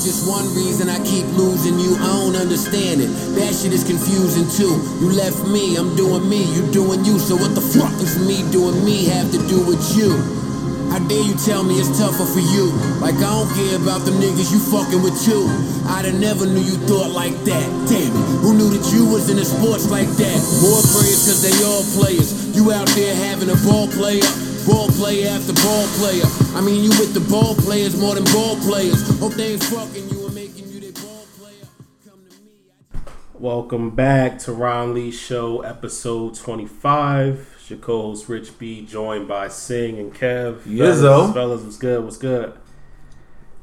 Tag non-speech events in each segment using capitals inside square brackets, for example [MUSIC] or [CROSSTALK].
Just one reason I keep losing you. I don't understand it. That shit is confusing too. You left me, I'm doing me, you doing you. So what the fuck does me doing me have to do with you? How dare you tell me it's tougher for you? Like I don't care about the niggas you fucking with too. I'd have never knew you thought like that. Damn it, who knew that you was in the sports like that? More players cause they all players. You out there having a ball player. Ball player after ball player. I mean, you with the ball players more than ball players. Hope they ain't fucking you and making you their ball player. Come to me. Welcome back to Ron Lee Show, episode 25. It's your co-host Rich B, joined by Sing and Kev. Yizzo. Fellas, fellas, what's good? What's good?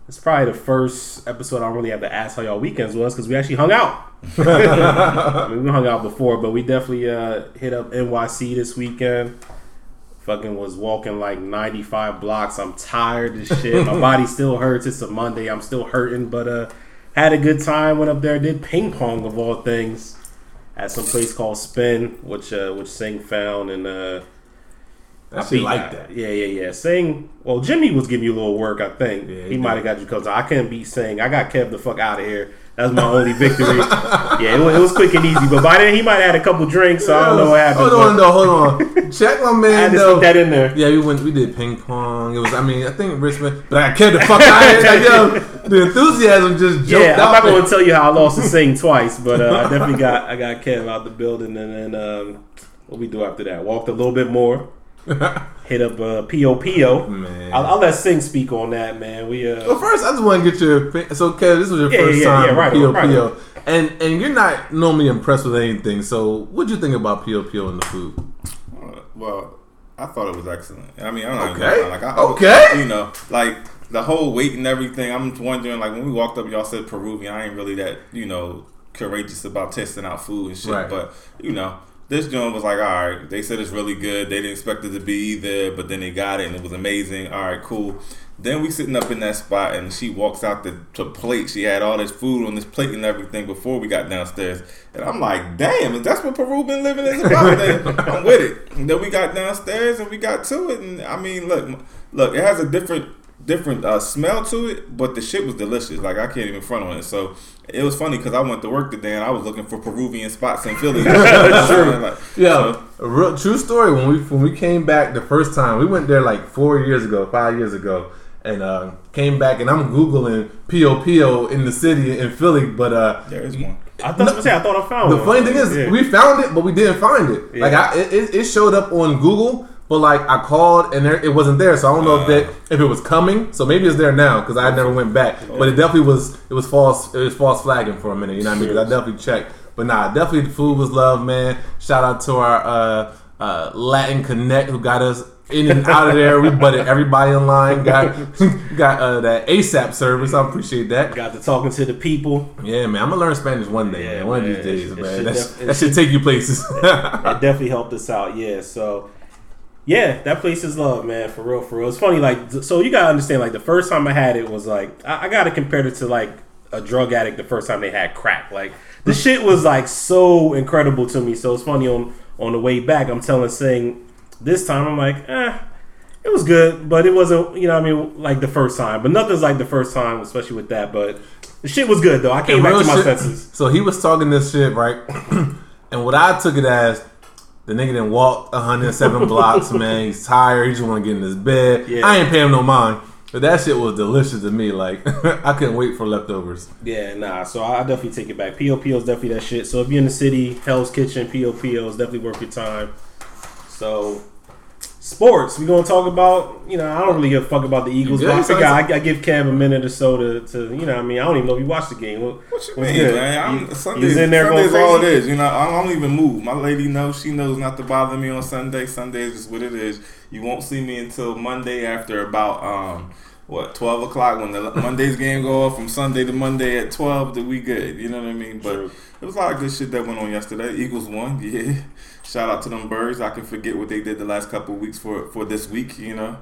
It's probably the first episode I don't really have to ask how y'all weekends was because we actually hung out. [LAUGHS] I mean, we hung out before, but we definitely uh, hit up NYC this weekend. Fucking was walking like 95 blocks. I'm tired as shit. My body [LAUGHS] still hurts. It's a Monday. I'm still hurting, but uh, had a good time. Went up there, did ping pong of all things, at some place called Spin, which uh, which Sing found, and uh, I actually like that. Yeah, yeah, yeah. Sing. Well, Jimmy was giving you a little work. I think Yeah, he, he might have got you because I couldn't beat Sing. I got Kev the fuck out of here. That's my only victory. yeah, it was, it was quick and easy. But by then he might have had a couple drinks, so I don't know what happened. Hold on, though. Hold on. [LAUGHS] Check my I had man to though. that in there. Yeah, we went. We did ping pong. It was. I mean, I think Richmond, but I kept the fuck out of it. Like, yo, [LAUGHS] the enthusiasm just jumped Yeah, I'm not going to tell you how I lost the Sing twice, but uh, I [LAUGHS] definitely got I got Kev out the building, and then um, what we do after that? Walked a little bit more, [LAUGHS] hit up uh, POPO. Man. I'll, I'll let Sing speak on that, man. We uh, Well, first, I just want to get your opinion. So, Kev, this was your Yeah, first yeah, time yeah, right with on, right POPO, and and you're not normally impressed with anything. So, what'd you think about POPO and the food? Uh, Well, I thought it was excellent. I mean, I'm not even Okay. like, I, Okay. you know, like the whole weight and everything. I'm wondering, like when we walked up, y'all said Peruvian. I ain't really that, you know, courageous about testing out food and shit. Right. But you know, this joint was like, all right. They said it's really good. They didn't expect it to be either, but then they got it and it was amazing. All right, cool. Then we sitting up in that spot and she walks out the to plate. She had all this food on this plate and everything before we got downstairs. And I'm like, damn, that's what Peru been living is about, then I'm with it. And then we got downstairs and we got to it. And I mean, look, look, it has a different different uh, smell to it, but the shit was delicious. Like I can't even front on it. So it was funny because I went to work today and I was looking for Peruvian spots in Philly. [LAUGHS] [LAUGHS] Like, Yeah, so- a real true story. When we when we came back the first time, we went there like four years ago, five years ago, and uh, came back and I'm googling POPO in the city in Philly, but uh, there is one. I thought I, say, I thought I found the one. funny thing is Yeah. we found it, but we didn't find it. Like I, it, it- it showed up on Google. But like I called and there, it wasn't there, so I don't know if that if it was coming. So maybe it's there now because I never went back. But it definitely was it was false it was false flagging for a minute. You know what I mean? 'Cause I definitely checked. But nah, definitely the food was love, man. Shout out to our uh, uh, Latin Connect who got us in and out of there. We butted everybody in line. Got [LAUGHS] got uh, that ASAP service. I appreciate that. got to talking to the people. Yeah, man. I'm gonna learn Spanish one day, Yeah, man. One man. of these days, It man. should def- that should take you places. [LAUGHS] It definitely helped us out. Yeah, so yeah, that place is love, man. For real, for real. It's funny, like so you gotta understand. Like the first time I had it was like I, I gotta compare it to like a drug addict the first time they had crack. Like the [LAUGHS] shit was like so incredible to me. So it's funny on on the way back. I'm telling saying this time I'm like, eh. It was good, but it wasn't, you know, what I mean, like the first time. But nothing's like the first time, especially with that. But the shit was good though. I came back to my shit- senses. So he was talking this shit, right? [CLEARS THROAT] and what I took it as, the nigga didn't walk 107 [LAUGHS] blocks, man. He's tired. He just want to get in his bed. Yeah. I ain't paying him no mind. But that shit was delicious to me. Like, [LAUGHS] I couldn't wait for leftovers. Yeah, nah. So I definitely take it back. POPO is definitely that shit. So if you're in the city, Hell's Kitchen, POPO is definitely worth your time. So sports, We're gonna talk about. You know, I don't really give a fuck about the Eagles, but I figure I, I give Kev a minute or so to, to you know. what I mean, I don't even know if you watched the game. What, What you what's mean, good? man? I'm, Sundays, in there Sundays going all it is. You know, I don't even move. My lady knows. She knows not to bother me on Sunday. Sunday is just what it is. You won't see me until Monday after about um what twelve o'clock when the [LAUGHS] Monday's game go off from Sunday to Monday at twelve. That we good. You know what I mean? But True. it was a lot of good shit that went on yesterday. Eagles won. Yeah. Shout out to them birds. I can forget what they did the last couple of weeks for for this week. You know.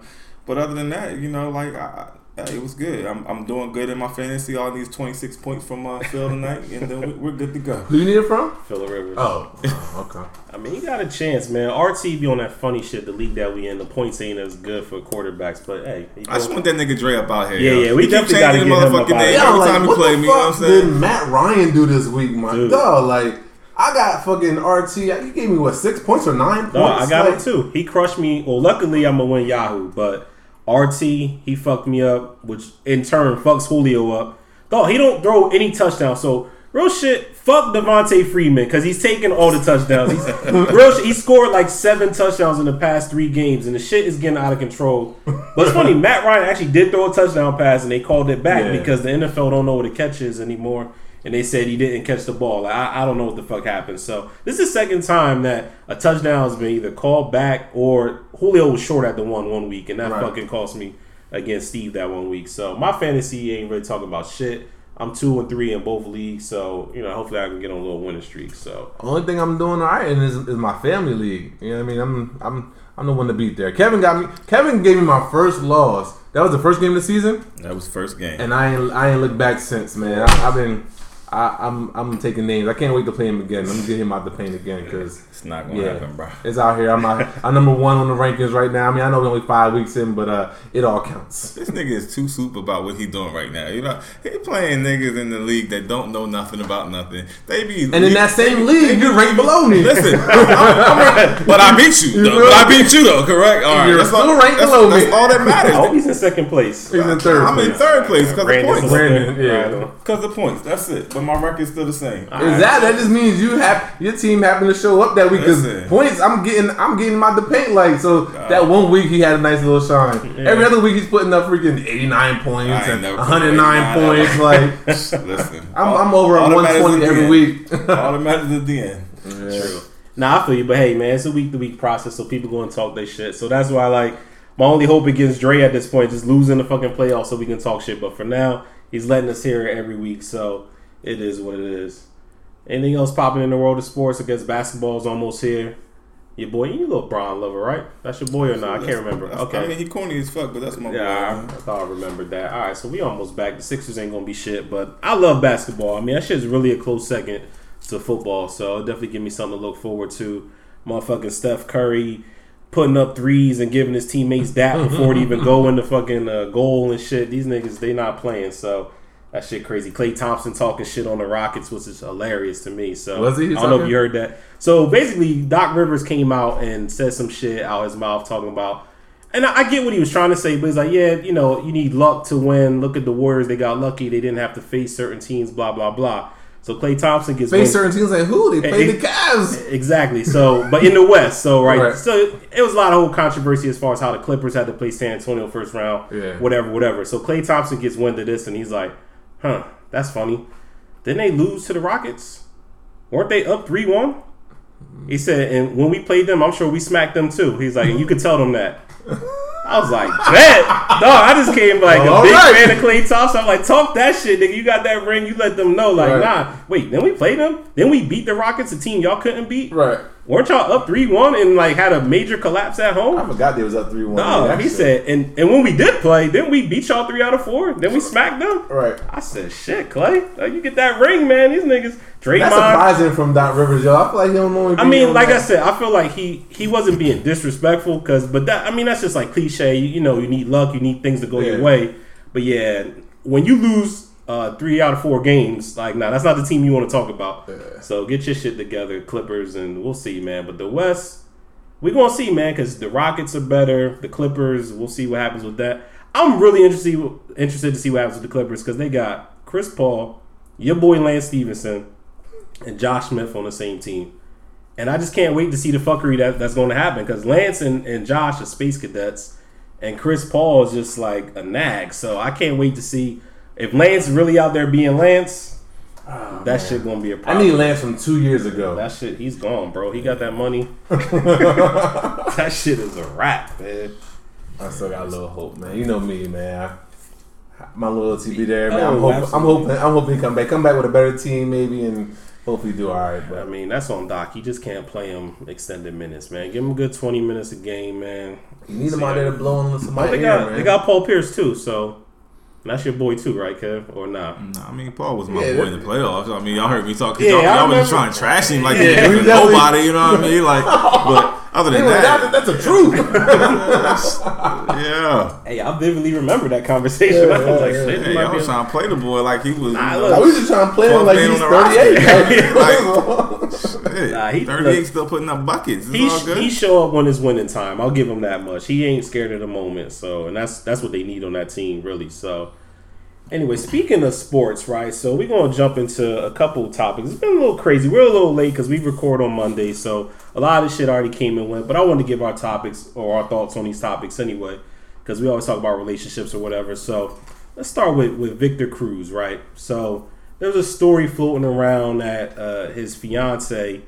But other than that, you know, like I, Hey, it was good. I'm, I'm doing good in my fantasy. All these 26 points from uh, Phil tonight, and then we, we're good to go. Who you need it from? Philip Rivers. Oh, oh, okay. [LAUGHS] I mean, he got a chance, man. RT be on that funny shit. The league that we in, the points ain't as good for quarterbacks, but hey, he I just want that nigga Dre up out here. Yeah, yo. yeah, we he keep definitely gotta changing the get him motherfucking up name here. every like, time he what play the me. You know what I'm fuck saying? did Matt Ryan do this week, my Dude. dog? Like, I got fucking RT. You gave me what six points or nine points? No, I got like, it too. He crushed me. Well, luckily I'm gonna win Yahoo, but RT he fucked me up, which in turn fucks Julio up. Though he don't throw any touchdowns. So real shit, fuck Devonta Freeman because he's taking all the touchdowns. He's [LAUGHS] real. Shit, he scored like seven touchdowns in the past three games, and the shit is getting out of control. But it's funny, [LAUGHS] Matt Ryan actually did throw a touchdown pass, and they called it back Yeah. because the NFL don't know what a catch is anymore. And they said he didn't catch the ball. Like, I, I don't know what the fuck happened. So this is the second time that a touchdown has been either called back or Julio was short at the one one week, and that Right. fucking cost me against Steve that one week. So my fantasy ain't really talking about shit. I'm two and three in both leagues, so you know hopefully I can get on a little winning streak. So Only thing I'm doing all right in is, is my family league. You know what I mean? I'm I'm I'm the one to beat there. Kevin got me. Kevin gave me my first loss. That was the first game of the season, That was first game. and I ain't I ain't looked back since, man. I, I've been. I, I'm I'm taking names. I can't wait to play him again. I'm gonna get him out the paint again because it's not gonna yeah, happen, bro. it's out here. I'm out, I'm number one on the rankings right now. I mean, I know we're only five weeks in, but uh, it all counts. This nigga is too soup about what he doing right now. You know, he playing niggas in the league that don't know nothing about nothing. They be And in that same league, you're ranked below me. Listen, I'm, I'm ranked- but I beat you. Though. But I beat you though. Correct. All right. You're that's still all, ranked that's, below that's me. all that I matters. hope he's in second place. He's in third I'm in third place because of Brandon points. Brandon, yeah. Brandon. Because of points. That's it. But my record's still the same. Is that that just means you have your team happened to show up that week because points I'm getting I'm getting him out the paint like so that one week he had a nice little shine. Yeah. Every other week he's putting up freaking 89 points and 109 points like [LAUGHS] Listen, [LAUGHS] I'm, all- I'm over all at that matters 120 every the week. end. all that matters is the end. [LAUGHS] True. Nah, I feel you, but hey, man, it's a week to week process, so people go and talk their shit. So that's why, like, my only hope against Dre at this point is just losing the fucking playoffs so we can talk shit. But for now, he's letting us hear it every week, so it is what it is. Anything else popping in the world of sports? I guess basketball's almost here. Your boy, you little Braun lover, right? That's your boy or not? I can't remember. Okay. I mean, he corny as fuck, but that's my Yeah, I, boy. I thought I remembered that. All right, so we almost back. The Sixers ain't gonna be shit, but I love basketball. I mean, that shit's really a close second to football, so it definitely give me something to look forward to. Motherfucking Steph Curry putting up threes and giving his teammates that [LAUGHS] before it even go into fucking uh, goal and shit. These niggas they not playing, so that shit crazy. Klay Thompson talking shit on the Rockets, which is hilarious to me. So Was he? I don't know if you heard that. So basically, Doc Rivers came out and said some shit out his mouth talking about and I, I get what he was trying to say, but he's like, yeah, you know, you need luck to win. Look at the Warriors; they got lucky; they didn't have to face certain teams. Blah blah blah. So Klay Thompson gets Face certain teams like who they play Hey, the Cavs. exactly. So, but in the West, so right, Right. so it was a lot of whole controversy as far as how the Clippers had to play San Antonio first round, Yeah. whatever, whatever. So Klay Thompson gets wind of this, and he's like, huh, that's funny. Didn't they lose to the Rockets? Weren't they up three one? He said, and when we played them, I'm sure we smacked them too. He's like, and you could tell them that. I was like, bet. No, I just came like a big right. fan of Klay Thompson. I'm like, talk that shit, nigga. You got that ring. You let them know. Like, Right. nah. Wait, then we played them. Then we beat the Rockets, a team y'all couldn't beat. Right. Weren't y'all up three one and like had a major collapse at home? I forgot they was up three one. No, he said, and and when we did play, then we beat y'all three out of four. Then we smacked them. Right. I said, shit, Klay, like, you get that ring, man. These niggas, Draymond. That's surprising from Doc Rivers, yo. I feel like he don't know. I mean, like I said, I feel like he he wasn't being disrespectful because, but that I mean that's just like cliche. You, you know, you need luck, you need things to go Yeah. your way. But yeah, when you lose uh, three out of four games, like nah, that's not the team you want to talk about. Yeah. So get your shit together, Clippers, and we'll see, man. But the West, we gonna see, man, because the Rockets are better. The Clippers, we'll see what happens with that. I'm really interested interested to see what happens with the Clippers because they got Chris Paul, your boy Lance Stephenson, and Josh Smith on the same team. And I just can't wait to see the fuckery that, that's going to happen because Lance and, and Josh are space cadets, and Chris Paul is just like a nag. So I can't wait to see if Lance really out there being Lance. Oh, that shit gonna be a problem. I need Lance from two years ago. that shit, he's gone, bro. He got that money. [LAUGHS] that shit is a wrap, man. I still got a little hope, man. You know me, man. I, my loyalty be there, man. Oh, I'm, Oh, hoping, I'm hoping. I'm hoping he come back. Come back with a better team, maybe, and hopefully do all right. But I mean, that's on Doc. You just can't play him extended minutes, man. Give him a good twenty minutes a game, man. you need him out there to blow on Oh, somebody they got man. they got Paul Pierce too, so And that's your boy too, right, Kev? Or not? Nah, I mean, Paul was my Yeah, boy in the playoffs. I mean, y'all heard me talk. Cause Yeah, y'all, I y'all was remember- trying to trash him like Yeah, he was nobody. You know what I mean? Like, but other than Anyway, that, that, that's the truth. [LAUGHS] yeah. Hey, I vividly remember that conversation. I was like, yeah, shit, Hey, it might y'all be was a- trying to play the boy like he was. Nah, you look, I know, was just trying to play him like man he's 38. roster. [LAUGHS] shit. Nah, he- 38 still putting up buckets. It's he, all good. he show up when it's winning time. I'll give him that much. He ain't scared of the moment. So, and that's that's what they need on that team, really. So, anyway, speaking of sports, right? So we're gonna jump into a couple topics. It's been a little crazy. We're a little late because we record on Monday, so a lot of shit already came and went. But I wanted to give our topics or our thoughts on these topics anyway, because we always talk about relationships or whatever. So let's start with with Victor Cruz, right? So there's a story floating around that uh, his fiance,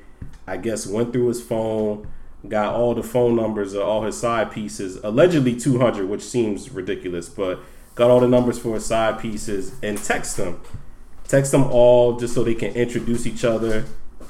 I guess, went through his phone, got all the phone numbers of all his side pieces, allegedly 200, which seems ridiculous, but got all the numbers for his side pieces and text them. Text them all just so they can introduce each other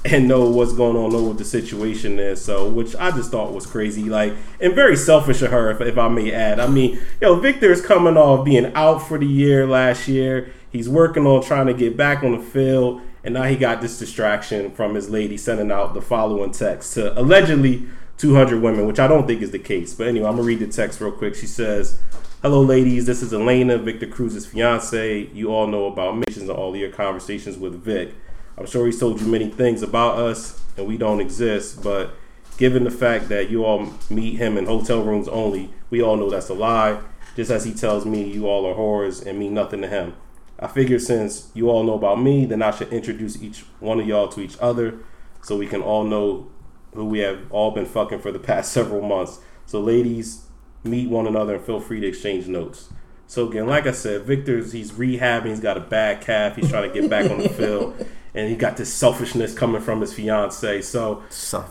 and know what's going on, know what the situation is. So, which I just thought was crazy, like, and very selfish of her, if, if I may add. I mean, yo, Victor is coming off being out for the year last year. He's working on trying to get back on the field, and now he got this distraction from his lady sending out the following text to allegedly 200 women, which I don't think is the case. But anyway, I'm gonna read the text real quick. She says, Hello, ladies. This is Elaina, Victor Cruz's fiance. You all know about missions and all your conversations with Vic. I'm sure he's told you many things about us and we don't exist, but given the fact that you all meet him in hotel rooms only, we all know that's a lie. Just as he tells me you all are whores and mean nothing to him. I figure since you all know about me, then I should introduce each one of y'all to each other so we can all know who we have all been fucking for the past [LAUGHS] several months. So, ladies, meet one another and feel free to exchange notes. So again, like I said, Victor's he's rehabbing. He's got a bad calf. He's trying to get back on the field, [LAUGHS] and he got this selfishness coming from his fiance. So.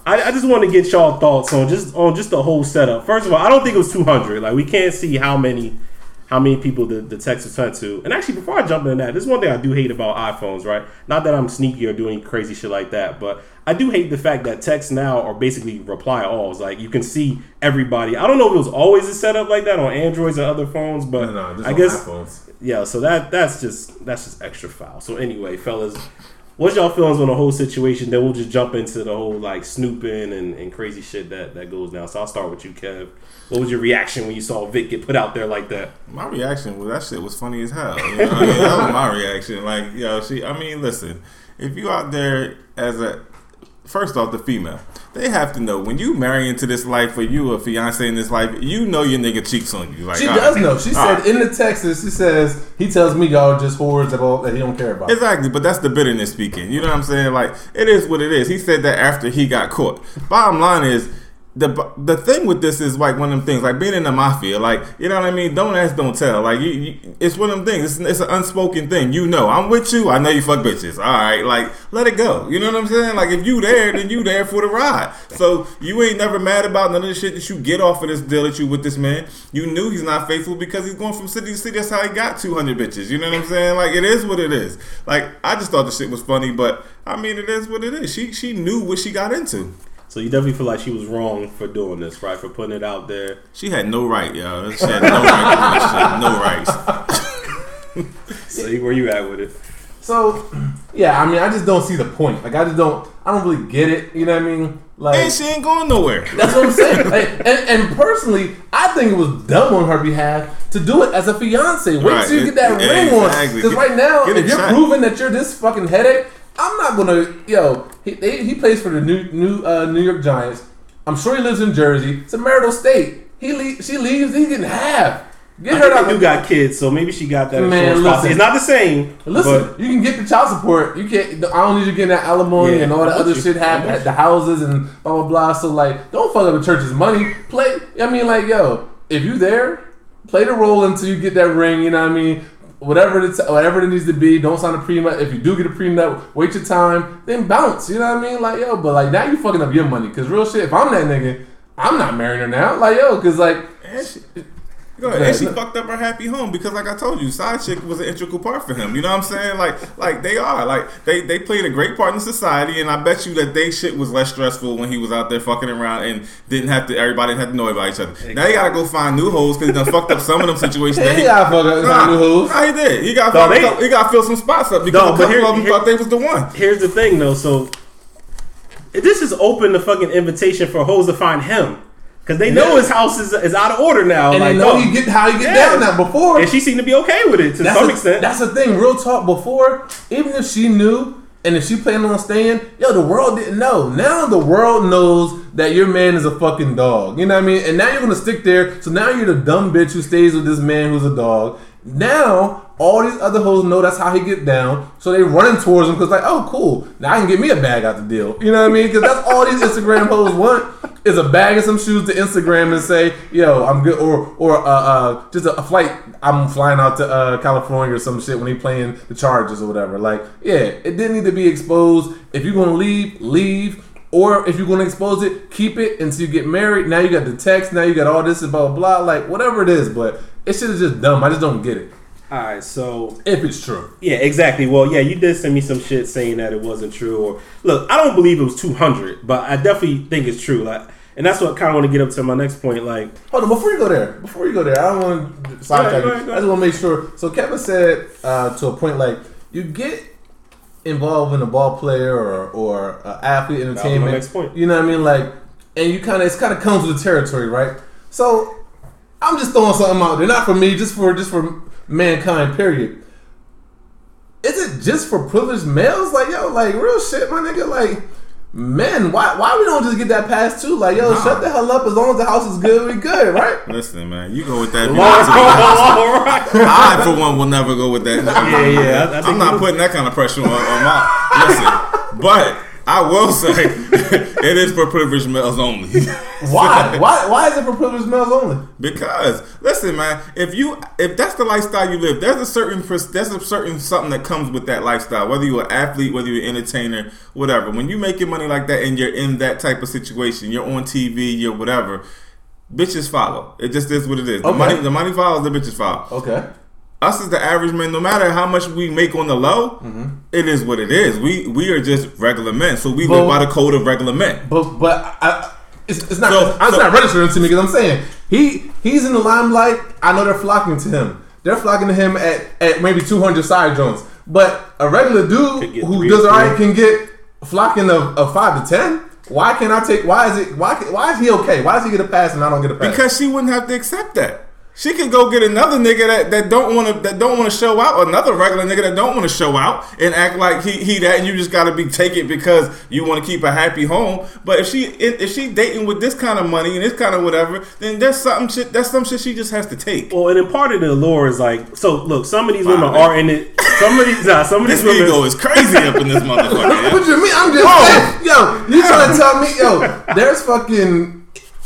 I, I just want to get y'all thoughts on just on just the whole setup. First of all, I don't think it was 200. Like we can't see how many how many people the, the text was sent to. And actually, before I jump into that, this is one thing I do hate about iPhones, right? Not that I'm sneaky or doing crazy shit like that, but I do hate the fact that texts now are basically reply alls. Like you can see everybody. I don't know if it was always a setup like that on Androids and other phones, but No, no, I guess iPhones. yeah. So that that's just that's just extra foul. So anyway, fellas. What's y'all feelings on the whole situation? Then we'll just jump into the whole like snooping and, and crazy shit that, that goes down. So I'll start with you, Kev. What was your reaction when you saw Vic get put out there like that? My reaction was that shit was funny as hell. You know I mean? That was my reaction. Like, yo, she. I mean, listen, if you out there as a first off, the female, they have to know when you marry into this life or you a fiance in this life, you know your nigga cheats on you. Like, She does right. know. She said right. in the text, she says he tells me y'all just whores that, all, that he don't care about. Exactly, but that's the bitterness speaking. You know what I'm saying? Like it is what it is. He said that after he got caught. Bottom line is the the thing with this is like one of them things, like being in the mafia. Like you know what I mean? Don't ask, don't tell. Like you, you it's one of them things. It's, it's an unspoken thing. You know, I'm with you. I know you fuck bitches. All right, like let it go. You know what I'm saying? Like if you there, then you there for the ride. So you ain't never mad about none of the shit that you get off of this deal that you with this man. You knew he's not faithful because he's going from city to city. That's how he got 200 bitches. You know what I'm saying? Like it is what it is. Like I just thought the shit was funny, but I mean it is what it is. She she knew what she got into. So you definitely feel like she was wrong for doing this, right? For putting it out there. She had no right, yo. She had no right to do shit. No rights. [LAUGHS] So where you at with it? So, yeah, I mean, I just don't see the point. Like, I just don't, I don't really get it. You know what I mean? Like, And she ain't going nowhere. that's what I'm saying. Like, and, and personally, I think it was dumb on her behalf to do it as a fiance. Wait Right. till you get that Yeah, ring on. Because right now, get if you're checked. proving that you're this fucking headache, I'm not gonna. Yo, he they, he plays for the new new uh, New York Giants. I'm sure he lives in Jersey. It's a marital state. He le- she leaves. He's getting half. Get I her think out. do got kids, so maybe she got that Man, listen. It's not the same. Listen, but you can get the child support. You can't. I don't need you getting that alimony Yeah, and all that other you. shit I'm happen at the houses and blah blah blah. So like, don't fuck up the church's money. Play. I mean, like, yo, if you there, play the role until you get that ring. You know what I mean? Whatever it's whatever it needs to be. Don't sign a prenup. If you do get a prenup, wait your time, then bounce. You know what I mean? Like, yo, but like now you fucking up your money. Cause real shit, if I'm that nigga, I'm not marrying her now. Like, yo, cause like. And she, Go ahead. And she fucked up her happy home because, like I told you, side chick was an integral part for him. You know what I'm saying? Like, like they are. Like they they played a great part in society, and I bet you that they shit was less stressful when he was out there fucking around and didn't have to. Everybody didn't have to know about each other. Now you gotta go find new hoes because he done fucked up some of them situations. Yeah, that he got fucked up, Nah, find new hoes. nah, he did. He got No, they- up. He got to fill some spots up because No, a but couple here- of them here- thought they was the one. Here's the thing, though. So this is open the fucking invitation for hoes to find him because they know Yeah. his house is, is out of order now. And like, they know dog. he get how he get Yeah. down now. Before and she seemed to be okay with it to that's some the, extent. That's the thing. Real talk. Before, even if she knew and if she planned on staying, yo, the world didn't know. Now the world knows that your man is a fucking dog. You know what I mean? And now you're gonna stick there. So now you're the dumb bitch who stays with this man who's a dog. Now all these other hoes know that's how he get down. So they running towards him because like, oh, cool. Now I can get me a bag out the deal. You know what I mean? Because that's all these Instagram hoes want is a bag and some shoes to Instagram and say, yo, I'm good, or or uh, uh just a, a flight. I'm flying out to uh, California or some shit when he playing the Chargers or whatever. Like, yeah, it didn't need to be exposed. If you're gonna leave, leave. Or if you're gonna expose it, keep it until you get married. Now you got the text. Now you got all this and blah blah blah. Like whatever it is, but it shit is just dumb. I just don't get it. All right, so If it's true, yeah, exactly. Well, yeah, you did send me some shit saying that it wasn't true. Or look, I don't believe it was two hundred, but I definitely think it's true. Like, and that's what I kind of want to get up to my next point. Like, Hold on, before you go there, before you go there, I don't want to sidetrack Go you. ahead, go I just want to make sure. So Kevin said uh, to a point like you get involved in a ball player or or uh, athlete was my entertainment. next point. You know what I mean? Like, and you kind of it's kind of comes with the territory, right? So I'm just throwing something out there, not for me, just for just for mankind. Period. Is it just for privileged males? Like, yo, like real shit, my nigga. Like, men, why why we don't just get that pass too? Like, yo, Nah. shut the hell up. As long as the house is good, we good, right? Listen, man, you go with that. if you want to. all right. I, for one, will never go with that. Yeah, yeah, I- I think I'm not putting that kind of pressure on, on my. Listen, but I will say [LAUGHS] it is for privileged males only. [LAUGHS] Why? why? Why is it for privileged males only? Because listen, man, if you if that's the lifestyle you live, there's a certain there's a certain something that comes with that lifestyle. Whether you're an athlete, whether you're an entertainer, whatever. When you're making money like that and you're in that type of situation, you're on TV, you're whatever. Bitches follow. It just is what it is. The money, the money follows. The bitches follow. Okay. Us as the average man, no matter how much we make on the low, mm-hmm. it is what it is. We we are just regular men, so we live by the code of regular men. But but I, it's, it's not So- it's so- not registering to me because I'm saying he he's in the limelight. I know they're flocking to him. They're flocking to him at, at maybe 200 side joints. But a regular dude who does or all right can get flocking of, of five to ten. Why can't I take? Why is it? Why why is he okay? Why does he get a pass and I don't get a pass? Because she wouldn't have to accept that. She could go get another nigga that, that don't want to that don't want to show out, another regular nigga that don't want to show out and act like he, he that, and you just got to be take it because you want to keep a happy home. But if she if, if she dating with this kind of money and this kind of whatever, then that's something shit that's some shit she just has to take. Well, and then part of the allure is like, so look, some of these women Wow. are in it. Some of these, nah, some of This these women. ego is crazy up in this [LAUGHS] motherfucker. yeah. What you mean? I'm just saying, yo. You trying to tell me, yo? There's fucking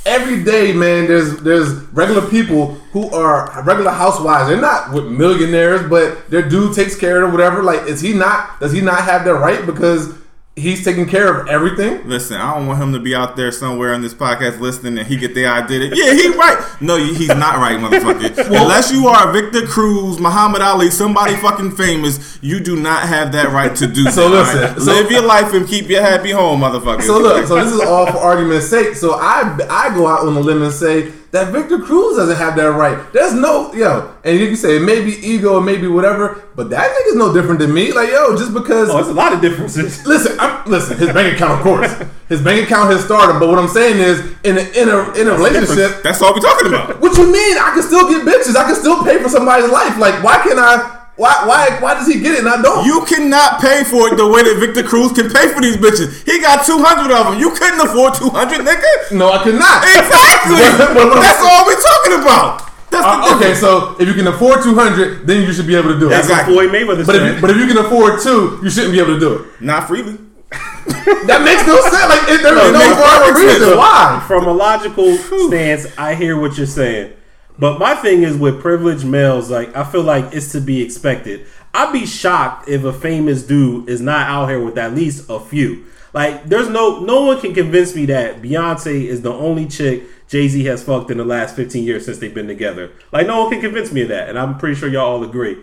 every day, man. There's there's regular people who are regular housewives. They're not with millionaires, but their dude takes care of whatever. Like, is he not? Does he not have that right because he's taking care of everything? Listen, I don't want him to be out there somewhere on this podcast listening and he get the idea that, yeah, he right. No, he's not right, motherfucker. [LAUGHS] Unless you are Victor Cruz, Muhammad Ali, somebody fucking famous, you do not have that right to do [LAUGHS] So that, listen, alright? so- Live your life and keep your happy home, motherfucker. So look, so [LAUGHS] this is all for argument's sake. So I I go out on a limb and say that Victor Cruz doesn't have that right. There's no yo, and you can say it may be ego, it may be whatever, but that nigga's no different than me. Like yo, just because Oh, it's a lot of differences. [LAUGHS] Listen, I'm, listen. His bank account, of course, his bank account has started. But what I'm saying is, in a in a in a relationship, That's all we're talking about. what you mean? I can still get bitches. I can still pay for somebody's life. Like, why can't I? Why why why does he get it and I don't? You cannot pay for it the way that Victor Cruz can pay for these bitches. He got 200 of them. You couldn't afford 200, nigga. no, I cannot. Exactly. [LAUGHS] But- but- That's all we're talking about. That's the Uh, okay, so if you can afford 200, then you should be able to do it. That's Exactly. what Floyd Mayweather But if, you, but if you can afford two, you shouldn't be able to do it. Not freely. [LAUGHS] That makes no sense. Like it, there's No, it no makes rhyme or perfect sense. reason. Why? From a logical stance, I hear what you're saying. But my thing is with privileged males, like I feel like it's to be expected. I'd be shocked if a famous dude is not out here with at least a few. Like, there's no no one can convince me that Beyonce is the only chick Jay Z has fucked in the last 15 years since they've been together. Like, no one can convince me of that, and I'm pretty sure y'all all agree.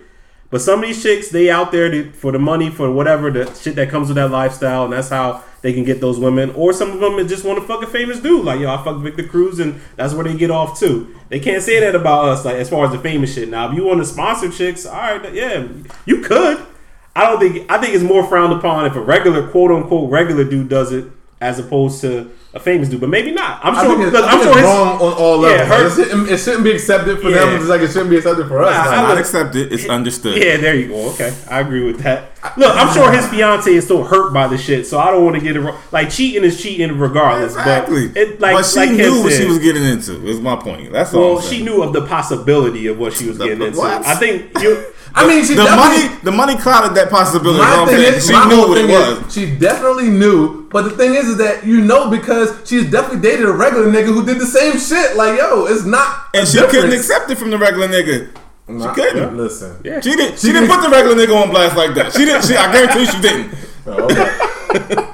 But some of these chicks, they out there to, for the money, for whatever the shit that comes with that lifestyle, and that's how they can get those women. Or some of them just want to fuck a famous dude, like yo, I fuck Victor Cruz, and that's where they get off too. They can't say that about us, like as far as the famous shit. Now, if you want to sponsor chicks, all right, yeah, you could. I don't think I think it's more frowned upon if a regular quote unquote regular dude does it as opposed to a famous dude, but maybe not. I'm I sure think it's, because I I'm sure it's his, wrong on all Yeah, levels. her- it, shouldn't, it shouldn't be accepted for Yeah. them, just like it shouldn't be accepted for us. Nah, Like, I Not accepted. It's understood. Yeah, there you go. Okay, I agree with that. Look, I'm sure his fiance is still hurt by the shit, so I don't want to get it wrong. Like cheating is cheating regardless. Exactly. But it like but she like Ken knew what said, she was getting into. Is my point. That's all. Well, she knew of the possibility of what she was The- getting into. what? I think you. I mean, she the money. The money clouded that possibility. My you know what I'm thing is, she my knew whole what it thing is, was. She definitely knew, but the thing is, is that you know because she's definitely dated a regular nigga who did the same shit. Like, yo, it's not. a And she couldn't accept it from the regular nigga. She couldn't. Listen. Yeah. She didn't. She, She didn't didn't- put the regular nigga on blast like that. She didn't. She, I guarantee you, she didn't. [LAUGHS] Oh, okay.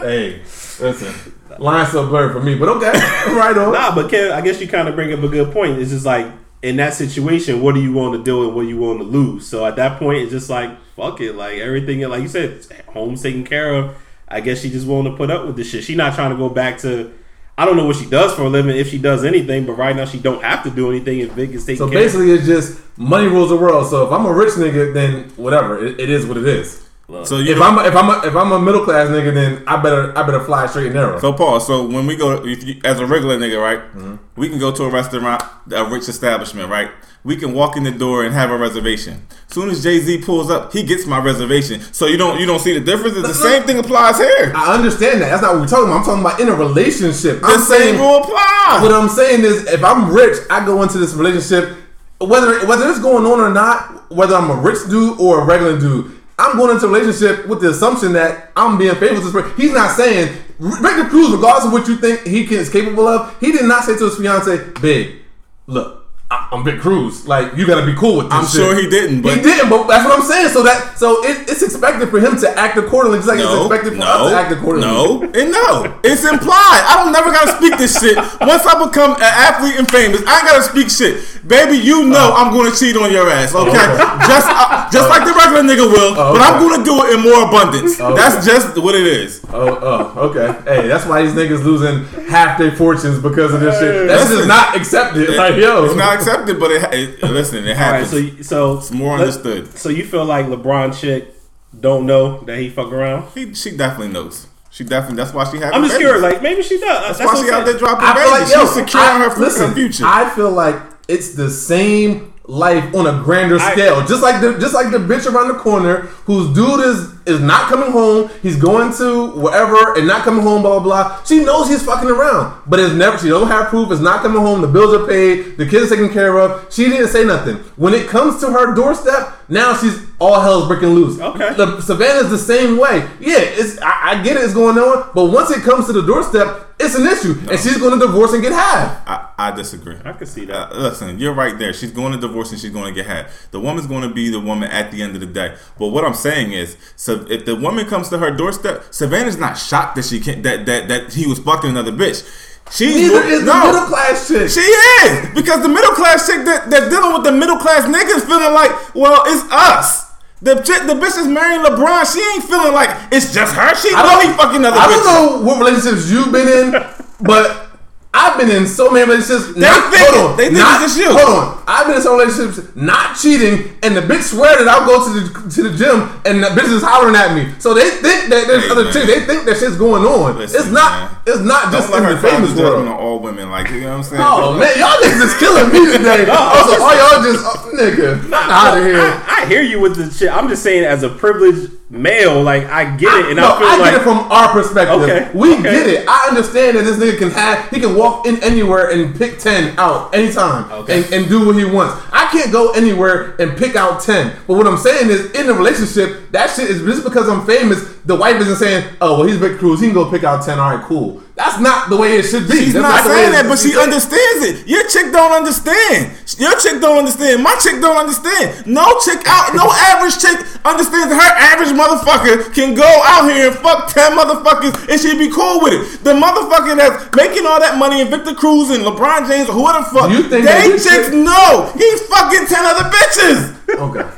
hey, listen. Line so blurred for me, but okay. [LAUGHS] right on. Nah, but Kev, I guess you kind of bring up a good point. It's just like in that situation, what do you want to do and what do you want to lose? So at that point, it's just like fuck it, like everything, like you said, home's taken care of. I guess she just willing to put up with this shit. She not trying to go back to. I don't know what she does for a living, if she does anything, but right now she don't have to do anything. If Vic is taking care of. So basically, it's just money rules the world. So if I'm a rich nigga, then whatever, it, it is what it is. So you If know- I'm a, if I'm a, if I'm a middle class nigga, then I better I better fly straight and narrow. So Paul, so when we go, if you, as a regular nigga, right, Mm-hmm. we can go to a restaurant, a rich establishment, right. We can walk in the door and have a reservation. Soon as Jay Z pulls up, he gets my reservation. So you don't you don't see the difference. It's the same thing applies here. I understand that. That's not what we're talking about. I'm talking about in a relationship. The I'm same saying rule applies. what I'm saying is, if I'm rich, I go into this relationship, whether whether it's going on or not, whether I'm a rich dude or a regular dude. I'm going into a relationship with the assumption that I'm being faithful to this person. He's not saying Victor Cruz, regardless of what you think he is capable of, he did not say to his fiance, "Babe, look, I'm Vic Cruz. Like you got to be cool with this." I'm shit." sure he didn't, but- he didn't. But that's what I'm saying. So that so it, it's expected for him to act accordingly, just like it's expected for no, us to act accordingly. no, and no. It's implied. I don't never gotta speak this shit. Once I become an athlete and famous, I gotta speak shit. Baby, you know I'm gonna cheat on your ass, okay? just uh, just like the regular nigga will, but I'm gonna do it in more abundance. Okay. That's just what it is. Oh, oh, okay. Hey, that's why these niggas losing half their fortunes because of this shit. That's Listen. just not accepted. Like, yo, It's not accepted, but it, it listen, it All right, happens. so so it's more understood. So you feel like LeBron chick don't know that he fuck around? He, she definitely knows. She definitely. That's why she having. I'm just curious. Like maybe she does. That's, why she out there dropping I feel babies. like, She's securing I- her, listen, future. I feel like it's the same life on a grander I- scale. just like the just like the bitch around the corner whose dude is is not coming home. He's going to wherever and not coming home. Blah blah blah. She knows he's fucking around, but it's never. She don't have proof. It's not coming home. The bills are paid. The kids are taken care of. She didn't say nothing. When it comes to her doorstep, now she's all hell's breaking loose. Okay. The, Savannah's the same way. Yeah, it's I, I get it. It's going on, but once it comes to the doorstep, it's an issue, and she's going to divorce and get half. I, I disagree. I can see that. Uh, listen, you're right there. She's going to divorce and she's going to get had. The woman's going to be the woman at the end of the day. But what I'm saying is, so if the woman comes to her doorstep, Savannah's not shocked that she can't that that that he was fucking another bitch. She's Neither is the no. middle class chick. She is because the middle class chick that that's dealing with the middle class niggas feeling like, well, it's us. The chick, the bitch is marrying LeBron. She ain't feeling like it's just her. She I know don't- he fucking other I don't know what relationships you've been in, [LAUGHS] but I've been in so many relationships. They not, think hold on, They think not, it's just you. Hold on, I've been in some relationships not cheating, and the bitch swear that I'll go to the to the gym, and the bitch is hollering at me. So they think that there's Hey, other man. chicks. They think that shit's going on. Listen, it's not. man. It's not just Don't in let the her cloud famous the world. on all women. Like you know what I'm saying? Oh man, y'all niggas is killing me today. [LAUGHS] oh, so all y'all just oh, nigga out of here. I, I hear you with the shit. I'm just saying, as a privileged male, like I get it, and no, I feel I like get it from our perspective. Okay, We okay. get it. I understand that this nigga can have he can walk in anywhere and pick ten out anytime Okay. and, and do what he wants. I can't go anywhere and pick out ten. But what I'm saying is in a relationship, that shit is just because I'm famous the wife isn't saying, "Oh, well, he's Victor Cruz. He can go pick out ten. All right, cool." That's not the way it should be. She's That's not the saying that, but she be. understands it. Your chick don't understand. Your chick don't understand. My chick don't understand. No chick out, no average chick understands that her average motherfucker can go out here and fuck ten motherfuckers and she'd be cool with it. The motherfucker that's making all that money and Victor Cruz and LeBron James or whoever the fuck, You think they chicks chick- know he's fucking ten other bitches. Okay.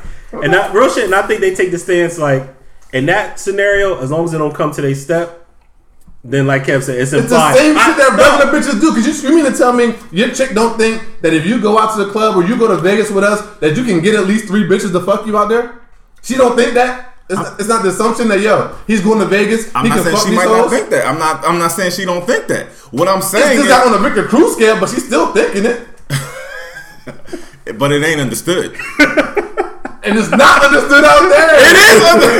And that real shit. And I think they take the stance like in that scenario, as long as it don't come to their step, then like Kev said, it's It's the same I- shit that no, regular bitches do. Cause you, you mean to tell me your chick don't think that if you go out to the club or you go to Vegas with us that you can get at least three bitches to fuck you out there? She don't think that. It's, not, it's not the assumption that yo he's going to Vegas. I'm he not can saying fuck she might not think that. I'm not. I'm not saying she don't think that. What I'm It's saying just is, not on a Victor Cruz scale, but she's still thinking it, [LAUGHS] but it ain't understood. and it's not understood out there. It is under.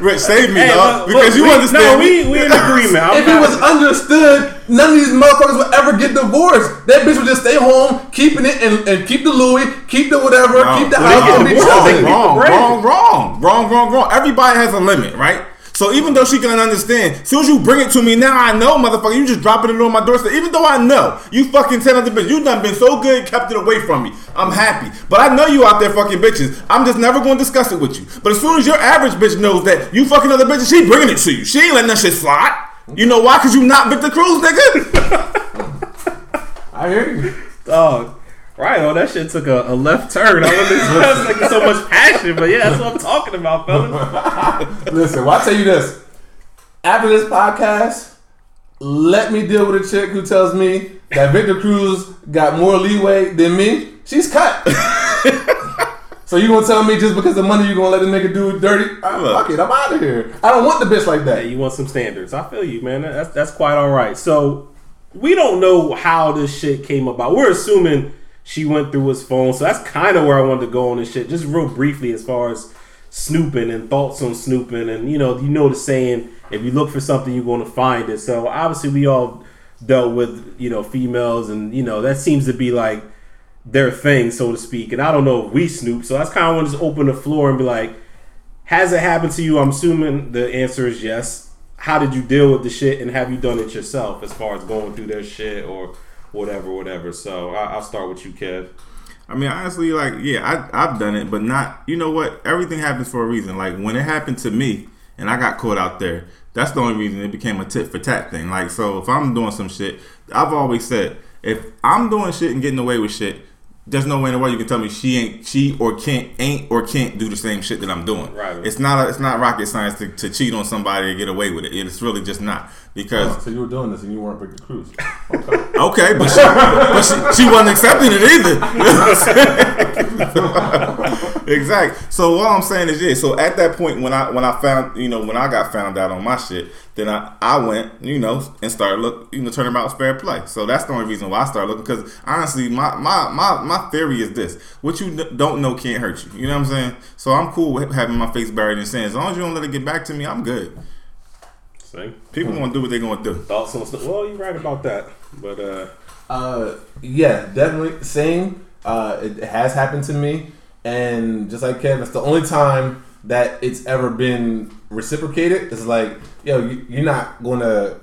Yo, Rich, save me, Hey, dog, look, because look, you we, understand. No, we we in agreement. I'm If it was understood, none of these motherfuckers would ever get divorced. That bitch would just stay home, keeping it, and, and keep the Louis, keep the whatever, No. keep the house, get and be divorced, they chilling. get wrong, wrong, wrong, wrong, wrong, wrong. Everybody has a limit, right? So even though she can understand, as soon as you bring it to me, now I know, motherfucker, you just dropping it on my doorstep. Even though I know you fucking ten other bitches, you done been so good, kept it away from me. I'm happy, but I know you out there fucking bitches. I'm just never going to discuss it with you. But as soon as your average bitch knows that you fucking other bitches, she bringing it to you. She ain't letting that shit slide. You know why? Cause you not Victor Cruz, nigga. [LAUGHS] I hear you. Dog. Right, oh, that shit took a, a left turn. I was like, so much passion, but yeah, that's what I'm talking about, fellas. [LAUGHS] Listen, well, I'll tell you this. After this podcast, let me deal with a chick who tells me that Victor Cruz got more leeway than me. She's cut. [LAUGHS] so you gonna tell me just because of money you gonna let the nigga do dirty? Ah, Look. fuck it, I'm out of here. I don't want the bitch like that. Hey, you want some standards? I feel you, man. That's that's quite all right. So we don't know how this shit came about. We're assuming she went through his phone, so that's kind of where I wanted to go on this shit. Just real briefly, as far as snooping and thoughts on snooping, and you know, you know the saying: if you look for something, you're going to find it. So obviously, we all dealt with you know females, and you know that seems to be like their thing, so to speak. And I don't know if we snoop, so that's kind of want to just open the floor and be like, has it happened to you? I'm assuming the answer is yes. How did you deal with the shit, and have you done it yourself as far as going through their shit or whatever, whatever? So I, I'll start with you, Kev. I mean, honestly, like, yeah, I, I've done it, but not, you know what? Everything happens for a reason. Like, when it happened to me and I got caught out there, that's the only reason it became a tit for tat thing. Like, so if I'm doing some shit, I've always said, if I'm doing shit and getting away with shit, there's no way in the world you can tell me she ain't, she or can't, ain't or can't do the same shit that I'm doing. Right. It's not, a, it's not rocket science to, to cheat on somebody and get away with it. It's really just not because oh, So you were doing this and you weren't Victor Cruz. [LAUGHS] Okay. Okay, but she, but she, she wasn't accepting it either. [LAUGHS] [LAUGHS] exactly. So what I'm saying is, yeah. So at that point, when I when I found, you know, when I got found out on my shit, then I, I went, you know, and started look, you know, turning about was fair play. So that's the only reason why I started looking. Because honestly, my, my my my theory is this: what you don't know can't hurt you. You know what I'm saying? So I'm cool with having my face buried in sand. As long as you don't let it get back to me, I'm good. See? People gonna do what they gonna do. Thoughts on snoop? Well, you're right about that, but uh, Uh, yeah, definitely same. Uh, it, has happened to me, and just like Kevin, it's the only time that it's ever been reciprocated. It's like, yo, you, you're not gonna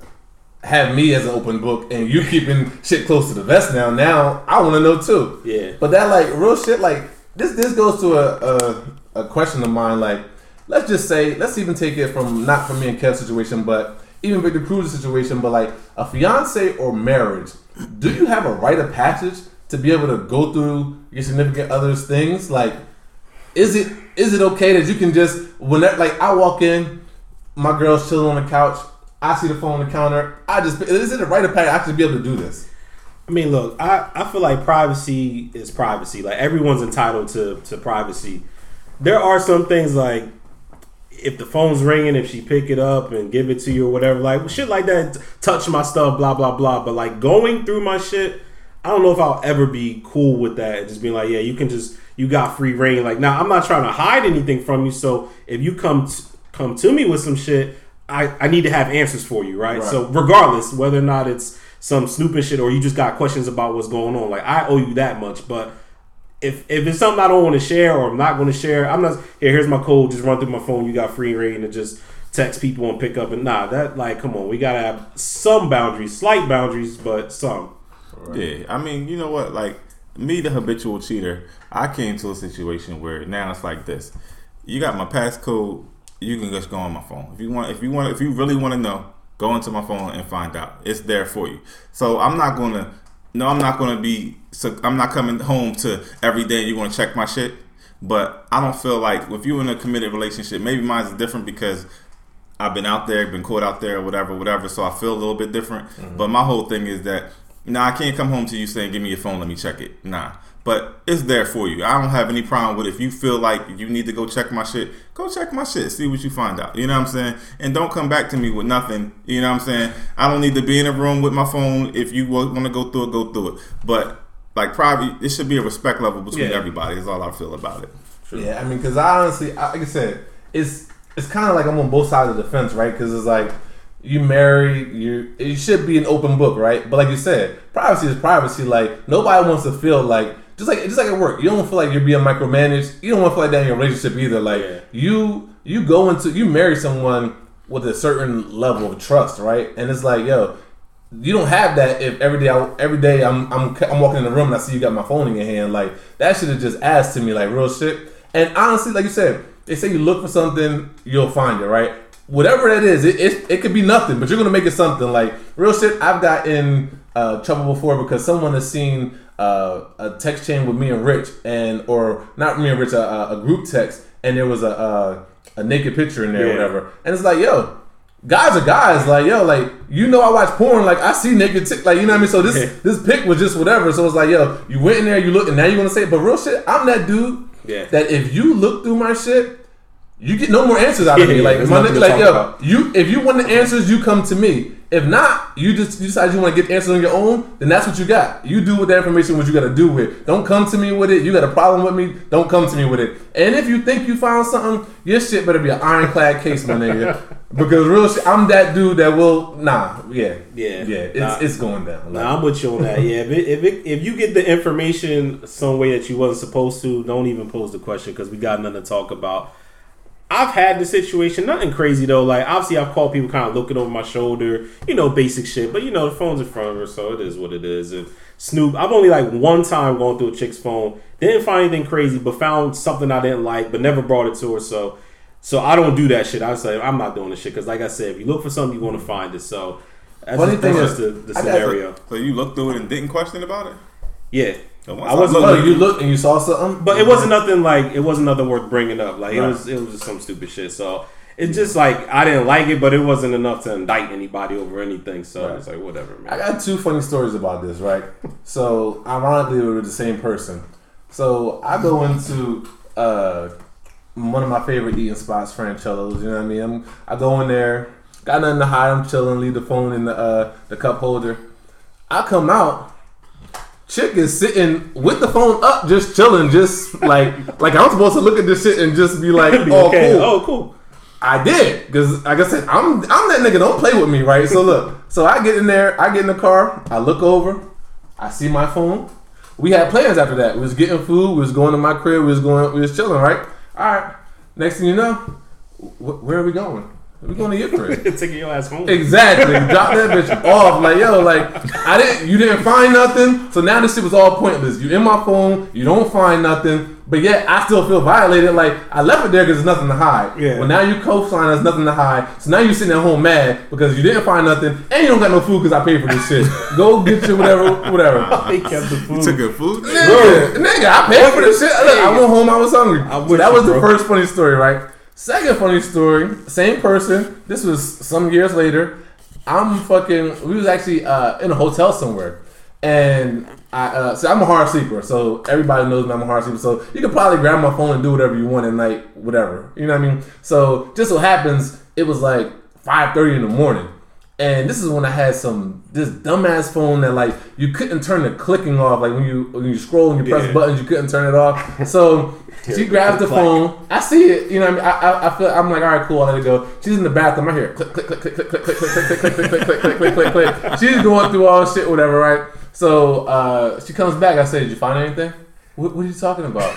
have me as an open book, and you keeping shit close to the vest now. Now I want to know too. Yeah. But that like real shit, like this. This goes to a, a a question of mine. Like, let's just say, let's even take it from not from me and Kev's situation, but even Victor Cruz's situation. But like a fiance or marriage, do you have a rite of passage to be able to go through your significant other's things? Like, is it is it okay that you can just whenever like I walk in, my girl's chilling on the couch. I see the phone on the counter. I just is it a right of passage? I should be able to do this. I mean, look, I, I feel like privacy is privacy. Like everyone's entitled to, to privacy. There are some things like if the phone's ringing, if she pick it up and give it to you or whatever, like shit like that, touch my stuff, blah blah blah. But like going through my shit, I don't know if I'll ever be cool with that. Just being like, yeah, you can just you got free reign. Like now, I'm not trying to hide anything from you. So if you come t- come to me with some shit, I I need to have answers for you, right? Right. So regardless whether or not it's some snooping shit or you just got questions about what's going on, like I owe you that much, but. If, if it's something I don't want to share or I'm not going to share, I'm not here. Here's my code. Just run through my phone. You got free reign to just text people and pick up and nah that like come on we gotta have some boundaries slight boundaries but some Yeah, I mean, you know what? Like me, the habitual cheater, I came to a situation where now it's like this: you got my passcode, you can just go on my phone. If you want, if you want, if you really want to know, go into my phone and find out. It's there for you. So I'm not gonna. No, I'm not gonna be. So I'm not coming home to every day. You're gonna check my shit. But I don't feel like if you're in a committed relationship, maybe mine's different because I've been out there, been caught out there, or whatever, whatever. So I feel a little bit different. Mm-hmm. But my whole thing is that nah, I can't come home to you saying, "Give me your phone, let me check it." Nah, but it's there for you. I don't have any problem with if you feel like you need to go check my shit. Go check my shit, see what you find out. You know what I'm saying? And don't come back to me with nothing. You know what I'm saying? I don't need to be in a room with my phone. If you want to go through it, go through it. But like, probably it should be a respect level between Yeah. everybody. Is all I feel about it. Yeah, I mean, because I honestly, like I said, it's it's kind of like I'm on both sides of the fence, right? Because it's like you marry, you it should be an open book, right? But like you said, privacy is privacy. Like nobody wants to feel like just like just like at work, you don't feel like you're being micromanaged. You don't want to feel like that in your relationship either. Like Yeah. you you go into you marry someone with a certain level of trust, right? And it's like, yo, you don't have that if every day I, every day I'm, I'm I'm walking in the room and I see you got my phone in your hand. Like that should have just asked to me like real shit. And honestly, like you said, they say you look for something, you'll find it, right? Whatever that is, it, it, it could be nothing, but you're gonna make it something. Like real shit, I've got in uh, trouble before because someone has seen uh, a text chain with me and Rich, and or not me and Rich, a, a- group text, and there was a a, a naked picture in there, or whatever. And it's like, yo, guys are guys. Like, yo, like you know, I watch porn. Like, I see naked, tick, like you know what I mean. So this Yeah. [LAUGHS] this pic was just whatever. So it's like, yo, you went in there, you looked, and now you're gonna say, it. but real shit, I'm that dude Yeah. that if you look through my shit. You get no more answers out of me. Like, my nigga, like talk yo, about. you if you want the answers, you come to me. If not, you just you decide you want to get answers on your own. Then that's what you got. You do with that information what you got to do with. Don't come to me with it. You got a problem with me? Don't come to me with it. And if you think you found something, your shit better be an ironclad case, my nigga. [LAUGHS] Because real shit, I'm that dude that will nah, yeah, Yeah. yeah. It's Nah. it's going down. Like, Nah, I'm with you on that. Yeah, if it, if, it, if you get the information some way that you wasn't supposed to, don't even pose the question because we got nothing to talk about. I've had the situation, nothing crazy though. Like obviously, I've called people kind of looking over my shoulder, you know, basic shit. But you know, the phone's in front of her, so it is what it is. And Snoop, I've only like one time going through a chick's phone, didn't find anything crazy, but found something I didn't like, but never brought it to her. So, so I don't do that shit. I say I'm not doing this shit because, like I said, if you look for something, you want to find it. So. That's, Funny just, that's thing just the, the scenario. So you looked through it and didn't question about it. Yeah, So once I wasn't. you looked and you saw something, but it wasn't nothing like it wasn't nothing worth bringing up. Like it was, it was just some stupid shit. So it's just like I didn't like it, but it wasn't enough to indict anybody over anything. So Right. it's like whatever, man. I got two funny stories about this, right? So, ironically, we were the same person. So, I go into uh, one of my favorite eating spots, Francello's. You know what I mean? I'm, I go in there, got nothing to hide. I'm chilling, leave the phone in the uh, the cup holder. I come out. Chick is sitting with the phone up, just chilling, just like [LAUGHS] like I'm supposed to look at this shit and just be like, "Oh, okay. cool." Oh, cool. I did because, like I said, I'm I'm that nigga. Don't play with me, right? So look, so I get in there, I get in the car, I look over, I see my phone. We had plans after that. We was getting food. We was going to my crib. We was going. We was chilling, right? All right. Next thing you know, wh- where are we going? We going to your crib. Taking your ass home. Exactly. Drop that bitch off. Like, yo, like I didn't you didn't find nothing. So now this shit was all pointless. You in my phone, you don't find nothing. But yet I still feel violated. Like I left it there because there's nothing to hide. Yeah. Well now you co-sign there's nothing to hide. So now you sitting at home mad because you didn't find nothing and you don't got no food because I paid for this shit. [LAUGHS] Go get your whatever, whatever. [LAUGHS] They kept the food. You took good food. Nigga, nigga, I paid for this shit. Look, I went home, I was hungry. I'm So with that you, was the first funny story, right? Second funny story, same person. This was some years later. I'm fucking. We was actually uh, in a hotel somewhere, and I. Uh, so I'm a hard sleeper, so everybody knows me. I'm a hard sleeper, so you can probably grab my phone and do whatever you want at night, whatever. You know what I mean? So just so happens, it was like 5:30 in the morning. And this is when I had some this dumbass phone that like you couldn't turn the clicking off. Like when you when you scroll and you press Yeah. buttons, you couldn't turn it off. So she grabs the phone. I see it. You know, I mean, I, I, I feel. I'm like, all right, cool. I let it go. She's in the bathroom. I hear it. click, click, click, click, click, click, click, click, click, click, click, click, click, click, click, click, click. She's going through all shit, whatever, right? So uh, she comes back. I say, did you find anything? What, what are you talking about?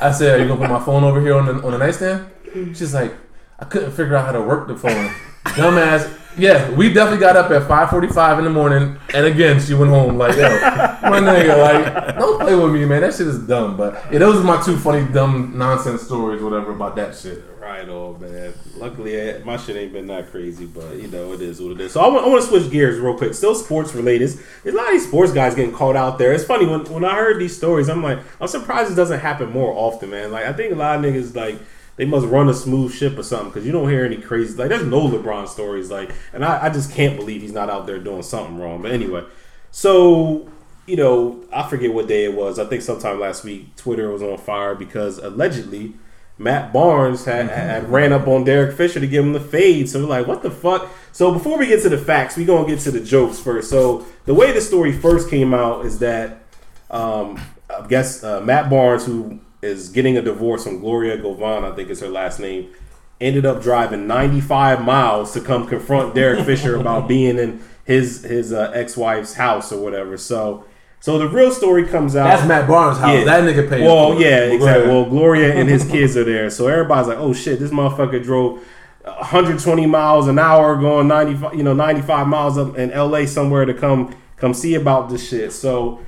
I said, are you gonna put my phone over here on the on the nightstand? She's like, I couldn't figure out how to work the phone. Dumbass. Yeah, we definitely got up at 5:45 in the morning, and again she went home like, yo, my nigga, like, don't play with me, man. That shit is dumb. But yeah, those are my two funny, dumb, nonsense stories, whatever about that shit. Right on, man. Luckily, eh, my shit ain't been that crazy, but you know it is what it is. So I want, I want to switch gears real quick. Still sports related. There's a lot of these sports guys getting called out there. It's funny when when I heard these stories, I'm like, I'm surprised it doesn't happen more often, man. Like I think a lot of niggas like they must run a smooth ship or something because you don't hear any crazy like there's no LeBron stories like, and I, I just can't believe he's not out there doing something wrong. But anyway, so you know I forget what day it was. I think sometime last week Twitter was on fire because allegedly. Matt Barnes had, had ran up on Derek Fisher to give him the fade. So we're like, what the fuck? So before we get to the facts, we gonna get to the jokes first. So the way the story first came out is that um, I guess uh, Matt Barnes, who is getting a divorce from Gloria Govan, I think is her last name, ended up driving 95 miles to come confront Derek [LAUGHS] Fisher about being in his his uh, ex wife's house or whatever. So. So the real story comes out. That's Matt Barnes' house. Yeah. That nigga paid. Well, yeah, go exactly. Well, Gloria and his [LAUGHS] kids are there, so everybody's like, "Oh shit, this motherfucker drove 120 miles an hour, going 95, you know, 95 miles up in L.A. somewhere to come come see about this shit." So,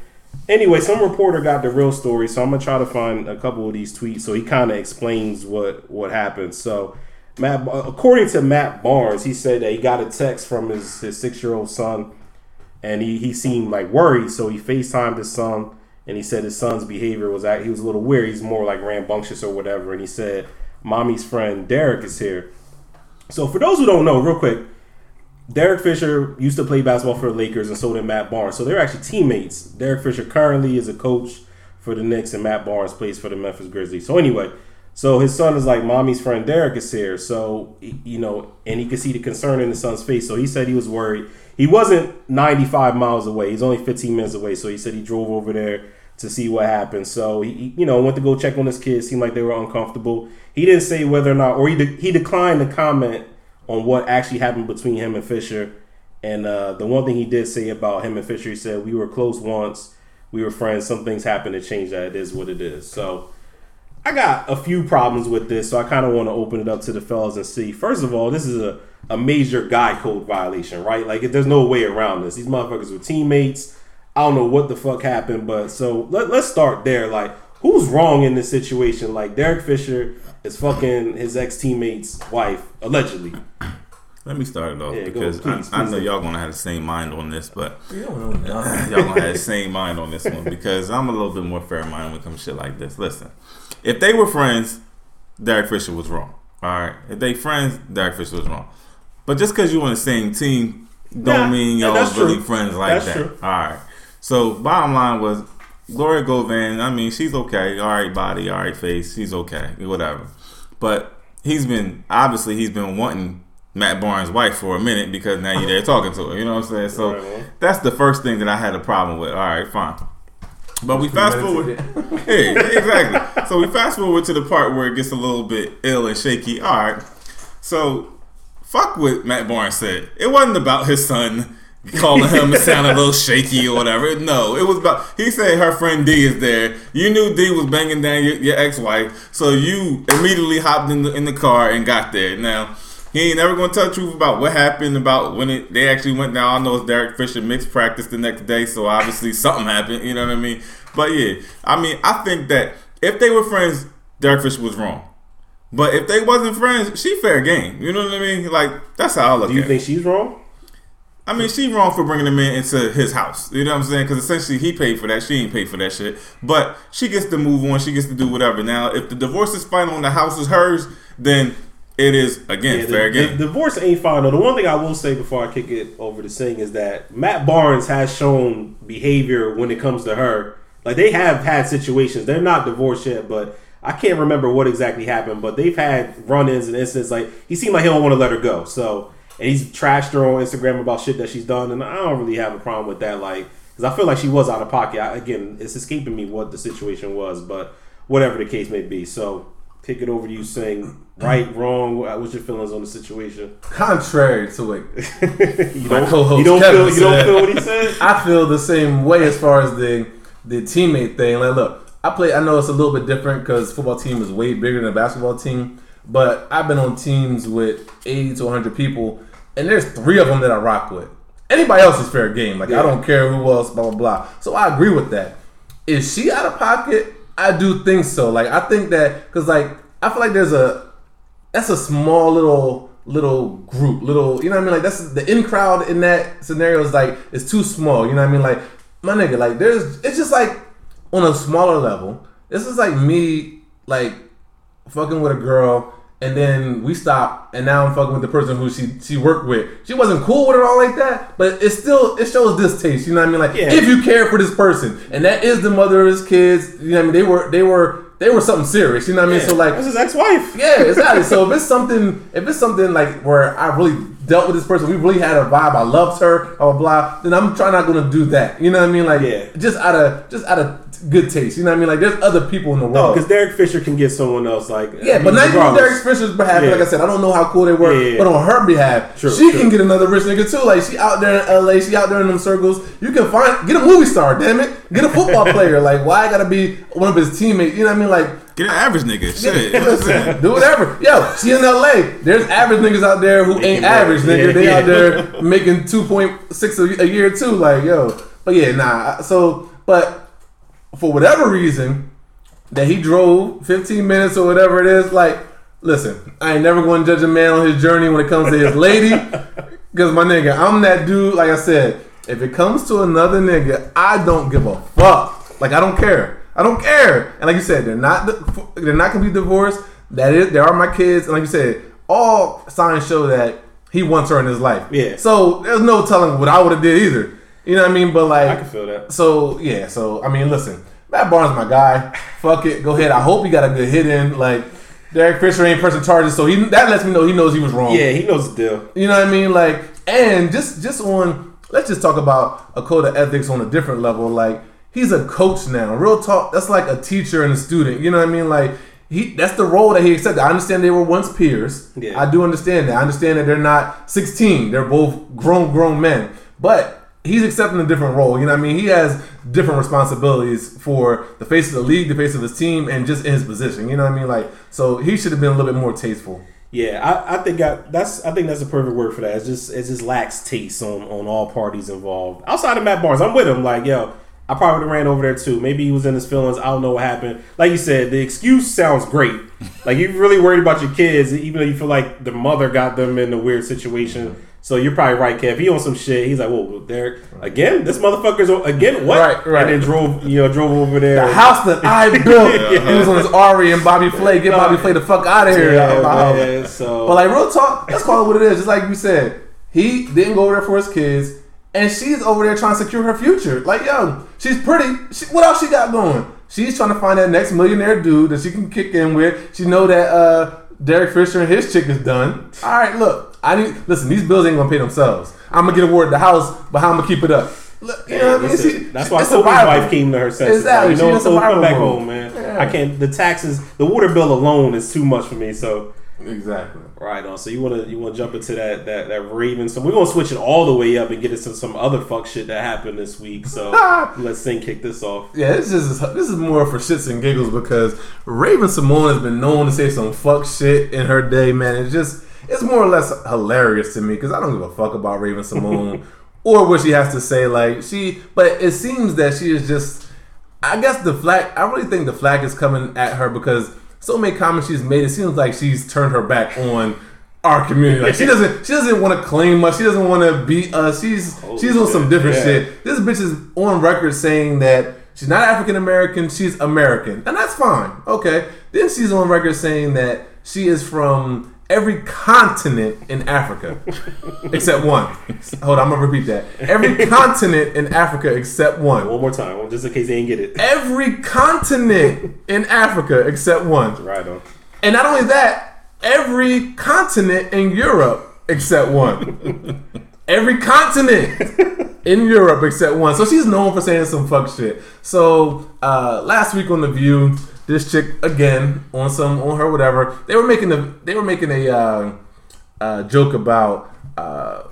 anyway, some reporter got the real story, so I'm gonna try to find a couple of these tweets so he kind of explains what what happened. So, Matt, according to Matt Barnes, he said that he got a text from his his six year old son and he, he seemed like worried. So he FaceTimed his son, and he said his son's behavior was act- he was a little weird. He's more like rambunctious or whatever. And he said, "Mommy's friend Derek is here." So for those who don't know, real quick, Derek Fisher used to play basketball for the Lakers, and so did Matt Barnes. So they're actually teammates. Derek Fisher currently is a coach for the Knicks, and Matt Barnes plays for the Memphis Grizzlies. So anyway, so his son is like, "Mommy's friend Derek is here." So you know, and he could see the concern in his son's face. So he said he was worried. He wasn't 95 miles away. He's only 15 minutes away. So he said he drove over there to see what happened. So he, you know, went to go check on his kids. Seemed like they were uncomfortable. He didn't say whether or not, or he de- he declined to comment on what actually happened between him and Fisher. And uh, the one thing he did say about him and Fisher, he said, "We were close once. We were friends. Some things happened to change that. It is what it is." So. I got a few problems with this, so I kind of want to open it up to the fellas and see. First of all, this is a, a major guy code violation, right? Like, there's no way around this. These motherfuckers were teammates. I don't know what the fuck happened, but so let, let's start there. Like, who's wrong in this situation? Like, Derek Fisher is fucking his ex teammate's wife, allegedly. Let me start it off Yeah, go, because please, I, I know do. y'all gonna have the same mind on this, but [LAUGHS] You don't know nothing. [LAUGHS] y'all gonna have the same mind on this one because I'm a little bit more fair minded when it comes to shit like this. Listen, if they were friends, Derek Fisher was wrong. All right, if they friends, Derek Fisher was wrong. But just because you're on the same team, don't Nah, mean y'all that's really true. friends like That's that. true. All right. So bottom line was Gloria Govan. I mean, she's okay. All right, body. All right, face. She's okay. Whatever. But he's been obviously he's been wanting Matt Barnes' wife for a minute because now you're there talking to her. You know what I'm saying? So Right, that's the first thing that I had a problem with. All right, fine. But we fast forward. [LAUGHS] Yeah, exactly. So we fast forward to the part where it gets a little bit ill and shaky. All right. So fuck what Matt Barnes said. It wasn't about his son calling him to sound a little shaky or whatever. No, it was about. He said her friend D is there. You knew D was banging down your, your ex-wife, so you immediately hopped in the in the car and got there. Now. He ain't never gonna tell the truth about what happened about when it they actually went down. I know it's Derek Fisher mixed practice the next day, so obviously something happened. You know what I mean? But yeah, I mean I think that if they were friends, Derek Fisher was wrong. But if they wasn't friends, she fair game. You know what I mean? Like that's how I look Do you at it. think she's wrong? I mean, she wrong for bringing him in into his house. You know what I'm saying? Because essentially he paid for that. She ain't paid for that shit. But she gets to move on. She gets to do whatever. Now, if the divorce is final and the house is hers, then it is again Yeah, fair the, the game. divorce ain't final. The one thing I will say before I kick it over to Sing is that Matt Barnes has shown behavior when it comes to her. Like they have had situations. They're not divorced yet, but I can't remember what exactly happened. But they've had run-ins and instances. Like he seemed like he don't want to let her go. So and he's trashed her on Instagram about shit that she's done, and I don't really have a problem with that. Like because I feel like she was out of pocket. I, again, it's escaping me what the situation was, but whatever the case may be. So kick it over to you, saying Right, [CLEARS THROAT] wrong. Uh, what's your feelings on the situation? Contrary to what [LAUGHS] you My don't, co-host you don't Kevin feel you don't feel what he said. [LAUGHS] I feel the same way as far as the the teammate thing. Like, look, I play. I know it's a little bit different because football team is way bigger than a basketball team. But I've been on teams with 80 to 100 people, and there's three of them that I rock with. Anybody else is fair game. Like I don't care who else, blah blah blah. So I agree with that. Is she out of pocket? I do think so. Like I think that because like I feel like there's a that's a small little little group, little you know what I mean. Like that's the in crowd in that scenario is like it's too small. You know what I mean? Like my nigga, like there's it's just like on a smaller level. This is like me like fucking with a girl. And then we stop, and now I'm fucking with the person who she she worked with. She wasn't cool with it all like that, but it still it shows distaste. You know what I mean? Like Yeah. if you care for this person, and that is the mother of his kids. You know what I mean? They were they were they were something serious. You know what I mean? So like that's his ex-wife. [LAUGHS] yeah, exactly. so if [LAUGHS] it's something, if it's something like where I really dealt with this person, we really had a vibe, I loved her, blah blah blah, then I'm trying not gonna do that. You know what I mean? Like, Yeah. just out of just out of good taste. You know what I mean? Like, there's other people in the No, world. because Derek Fisher can get someone else. Like yeah, but not even Derek Fisher's behalf. Yeah. Like I said, I don't know how cool they were, Yeah, yeah. but on her behalf, True, she true. can get another rich nigga too. Like she out there in L.A., she out there in them circles. You can find get a movie star, damn it, get a football [LAUGHS] player. Like, why I gotta be one of his teammates? You know what I mean? Like. Get an average nigga. Shit. You know what I'm saying? Listen, do whatever. Yo, she in LA. There's average niggas out there who ain't average, nigga. Yeah, they yeah. out there [LAUGHS] making two point six a a year too. Like, yo. But yeah, nah. So, but for whatever reason, that he drove 15 minutes or whatever it is, like, listen, I ain't never going to judge a man on his journey when it comes to his lady. [LAUGHS] Because my nigga, I'm that dude. Like I said, if it comes to another nigga, I don't give a fuck. Like I don't care. I don't care. And like you said, they're not they're not gonna be divorced. That is, they are my kids. And like you said, all signs show that he wants her in his life. Yeah. So there's no telling what I would have did either. You know what I mean? But like, I can feel that. so yeah, so I mean, listen, Matt Barnes, my guy. Fuck it, go ahead. I hope he got a good hit in. Like Derek Fisher ain't pressing charges, so he that lets me know he knows he was wrong. Yeah, he knows the deal. You know what I mean? Like, and just just on let's just talk about a code of ethics on a different level. Like, he's a coach now. Real talk. That's like a teacher and a student. You know what I mean? Like. He, that's the role that he accepted. I understand they were once peers. Yeah. I do understand that. I understand that they're not 16. They're both grown, grown men. But he's accepting a different role. You know what I mean? He has different responsibilities for the face of the league, the face of his team, and just in his position. You know what I mean? Like, so he should have been a little bit more tasteful. Yeah, I, I think I, that's I think that's a perfect word for that. It's just it just lacks taste on on all parties involved. Outside of Matt Barnes, I'm with him. Like, yo, I probably ran over there too. Maybe he was in his feelings. I don't know what happened. Like you said, the excuse sounds great. Like you're really worried about your kids, even though you feel like the mother got them in a weird situation. So you're probably right, Kev. He on some shit. He's like, "Whoa, Derek, again? This motherfucker's on, again? What?" Right, right. And then drove, you know, drove over there. The house that I [LAUGHS] built. He was on his Ari and Bobby Flay. Get Bobby Flay the fuck out of here. Yeah, But man, so like real talk, let's call it what it is. Just like you said, he didn't go over there for his kids, and she's over there trying to secure her future. Like yo, she's pretty. She, what else she got going? She's trying to find that next millionaire dude that she can kick in with. She know that uh, Derek Fisher and his chick is done. All right, look, I need listen. These bills ain't gonna pay themselves. I'm gonna get awarded the house, but how I'm gonna keep it up? Look, you know what I mean? She- that's why Kobe's wife came to her senses. Exactly. Like, you know, so come back mode. home, man. Yeah. I can't. The taxes, the water bill alone is too much for me. So Exactly. right on. So you want to you want to jump into that that that Raven. So we're gonna switch it all the way up and get into some other fuck shit that happened this week. So [LAUGHS] let's Sing kick this off. Yeah, this is this is more for shits and giggles because Raven-Symoné has been known to say some fuck shit in her day, man. It's just it's more or less hilarious to me because I don't give a fuck about Raven-Symoné [LAUGHS] or what she has to say. Like she, but it seems that she is just. I guess the flag. I really think the flag is coming at her because so many comments she's made. It seems like she's turned her back on our community. Like she doesn't. She doesn't want to claim us. She doesn't want to beat us. She's oh, she's on some different yeah. shit. This bitch is on record saying that she's not African American, she's American. And that's fine. Okay. Then she's on record saying that she is from every continent in Africa except one. Hold on, I'm gonna repeat that. Every [LAUGHS] continent in Africa except one. One more time, just in case they didn't get it. Every continent in Africa except one. Right on. And not only that, every continent in Europe except one. every continent in Europe except one. So she's known for saying some fuck shit. So uh, last week on the View, this chick again on some on her whatever they were making a they were making a uh, uh, joke about. Uh,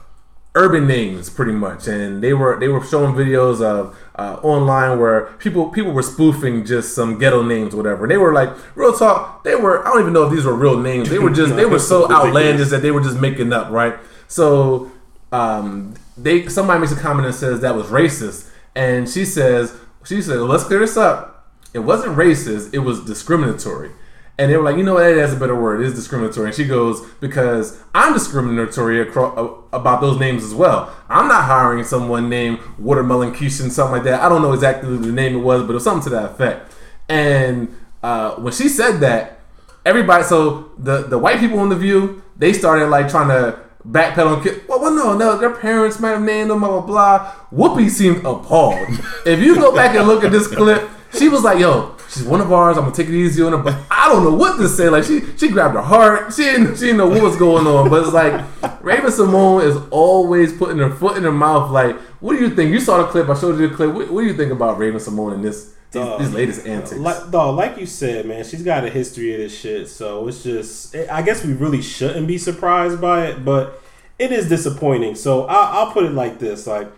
urban names pretty much, and they were they were showing videos of uh, online where people people were spoofing just some ghetto names, whatever. They were like real talk. They were I don't even know if these were real names. They were just [LAUGHS] they were so outlandish that they were just making up, right? So um, they somebody makes a comment and says that was racist, and she says she said let's clear this up. It wasn't racist. It was discriminatory. And they were like, you know what? That's a better word. It is discriminatory. And she goes, because I'm discriminatory acro- about those names as well. I'm not hiring someone named Watermelon Keisha and something like that. I don't know exactly the name it was, but it was something to that effect. And uh, when she said that, everybody, so the, the white people on The View, they started like trying to backpedal and kill. Well, well, no, no, their parents might have named them, blah, blah, blah. Whoopi seemed appalled. if you go back and look at this clip, she was like, yo, she's one of ours. I'm gonna take it easy on her, but I don't know what to say. Like she she grabbed her heart. She didn't she didn't know what was going on. But it's like Raven-Symoné is always putting her foot in her mouth. Like, what do you think? You saw the clip. I showed you the clip. What, what do you think about Raven-Symoné and this these, these latest antics? Like, dog, like you said, man, she's got a history of this shit. So it's just, I guess we really shouldn't be surprised by it, but it is disappointing. So I, I'll put it like this: like,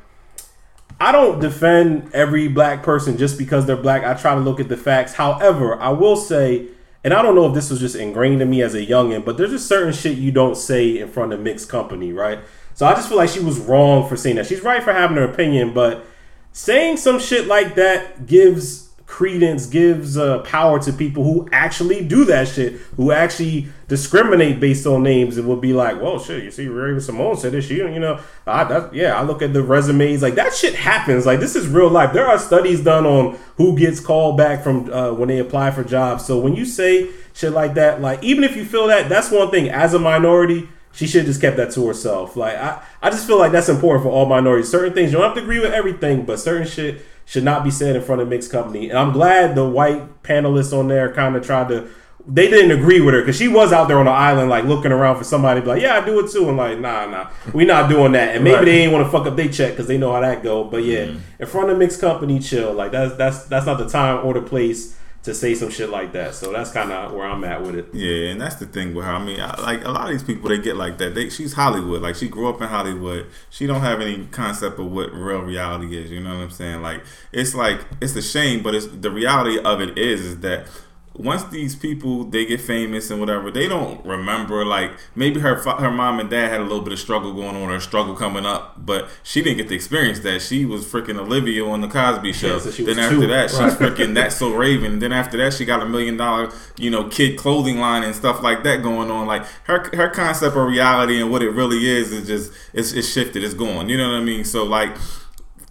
I don't defend every black person just because they're black. I try to look at the facts. However, I will say, and I don't know if this was just ingrained in me as a youngin, but there's just certain shit you don't say in front of mixed company, right? So I just feel like she was wrong for saying that. She's right for having her opinion, but saying some shit like that gives credence, gives uh, power to people who actually do that shit, who actually discriminate based on names, and will be like, "Well, shit, you see, Raven-Symoné said this, you know, I, that, yeah, I look at the resumes, like that shit happens. Like this is real life. There are studies done on who gets called back from uh, when they apply for jobs. So when you say shit like that, like even if you feel that, that's one thing. As a minority, she should have just kept that to herself. Like I, I just feel like that's important for all minorities. Certain things you don't have to agree with everything, but certain shit should not be said in front of mixed company. And I'm glad the white panelists on there kind of tried to. They didn't agree with her because she was out there on the island, like looking around for somebody like, "Yeah, I do it too." And like, nah, nah, we not doing that. And maybe Right. they ain't want to fuck up their check because they know how that go. But yeah, mm-hmm. in front of mixed company, chill. Like that's that's that's not the time or the place to say some shit like that. So that's kind of where I'm at with it. Yeah, and that's the thing with her. I mean, I, like a lot of these people, they get like that. They, she's Hollywood. Like she grew up in Hollywood. She don't have any concept of what real reality is. You know what I'm saying? Like it's like it's a shame, but it's the reality of it is is that once these people they get famous and whatever, they don't remember. Like maybe her her mom and dad had a little bit of struggle going on or struggle coming up, but she didn't get to experience that. She was freaking Olivia on the Cosby Show. Yeah, so then after two. that, she's Right. freaking that's so Raven. Then after that, she got a million dollar, you know, kid clothing line and stuff like that going on. Like her her concept of reality and what it really is is just it's, it's shifted. It's gone. You know what I mean? So like.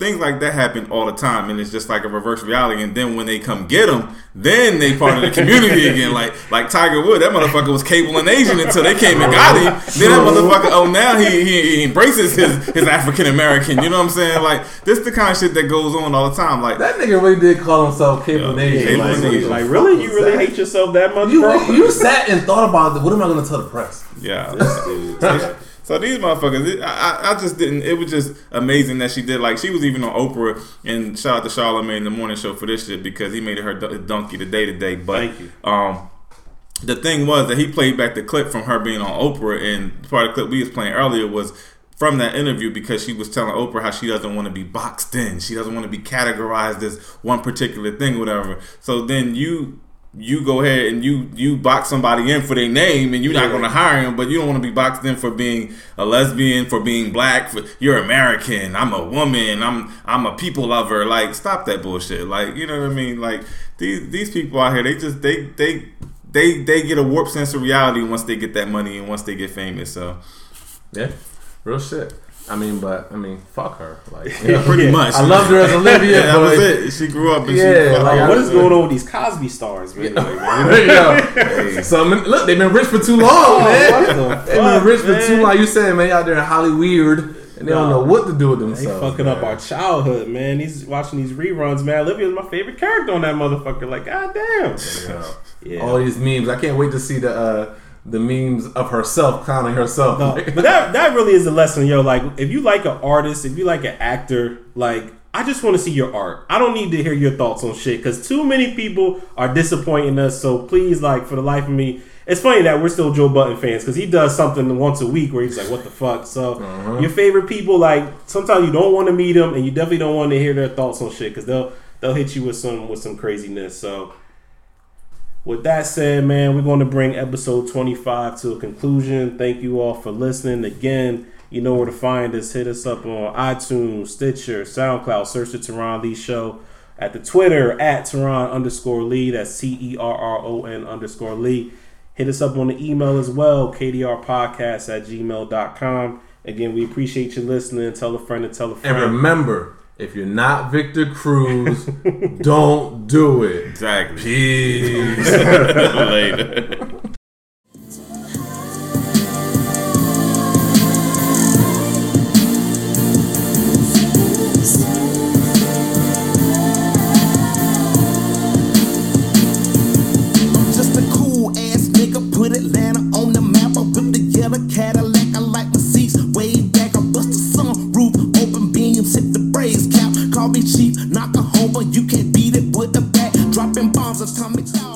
Things like that happen all the time, and it's just like a reverse reality. And then when they come get them, then they part of the community [LAUGHS] again. Like like Tiger Wood, that motherfucker was Cablinasian until they came and got him. Then that motherfucker, oh now he he, he embraces his his African American. You know what I'm saying? Like this the kind of shit that goes on all the time. Like that nigga really did call himself Cable Yeah, Asian. Cable Like, Nation. Like really, you really that? hate yourself that much, You bro? you sat and thought about it. What am I going to tell the press? Yeah. So, these motherfuckers, I, I just didn't. It was just amazing that she did. Like she was even on Oprah, and shout out to Charlamagne in the morning show for this shit because he made her donkey the day to day. But Thank you. um, the thing was that he played back the clip from her being on Oprah, and part of the clip we was playing earlier was from that interview because she was telling Oprah how she doesn't want to be boxed in, she doesn't want to be categorized as one particular thing, whatever. So then you you go ahead and you you box somebody in for their name, and you're not Yeah. going to hire him, but you don't want to be boxed in for being a lesbian, for being black, for you're American, I'm a woman, I'm I'm a people lover. Like stop that bullshit. Like you know what I mean? Like these these people out here, they just they they they they get a warped sense of reality once they get that money and once they get famous. So Yeah, real shit. I mean, but I mean, fuck her. Like, [LAUGHS] Yeah, pretty Yeah. much, I loved her as [LAUGHS] Olivia. Yeah, that but was it. She grew up and Yeah, she. like, Like, what is going on with these Cosby stars, man? Like, man? [LAUGHS] There you go. So, look, they've been rich for too long, Oh, man. the They've been fuck, rich for too long. You saying, man, out there in Hollywood, and they don't know what to do with themselves. They themselves. fucking up our childhood, man. He's watching these reruns, man. Olivia's my favorite character on that motherfucker. Like, goddamn. Yeah. All these memes. I can't wait to see the uh, the memes of herself clowning herself. No, but that [LAUGHS] that really is the lesson, yo. Like, if you like an artist, if you like an actor, like, I just want to see your art. I don't need to hear your thoughts on shit because too many people are disappointing us. So please, like, for the life of me, it's funny that we're still Joe Budden fans because he does something once a week where he's like, "What the fuck?" So Uh-huh. your favorite people, like sometimes you don't want to meet them, and you definitely don't want to hear their thoughts on shit because they'll they'll hit you with some with some craziness. So with that said, man, we're going to bring episode 25 to a conclusion. Thank you all for listening. Again, you know where to find us. Hit us up on iTunes, Stitcher, SoundCloud. Search the Teron Lee Show. At the Twitter, at Teron underscore Lee. That's C E R R O N underscore Lee. Hit us up on the email as well, kdrpodcast at gmail.com. Again, we appreciate you listening. Tell a friend and tell a friend. And remember, if you're not Victor Cruz, [LAUGHS] don't do it. Exactly. Peace. [LAUGHS] Later. over. You can't beat it with a bat. Dropping bombs of coming down.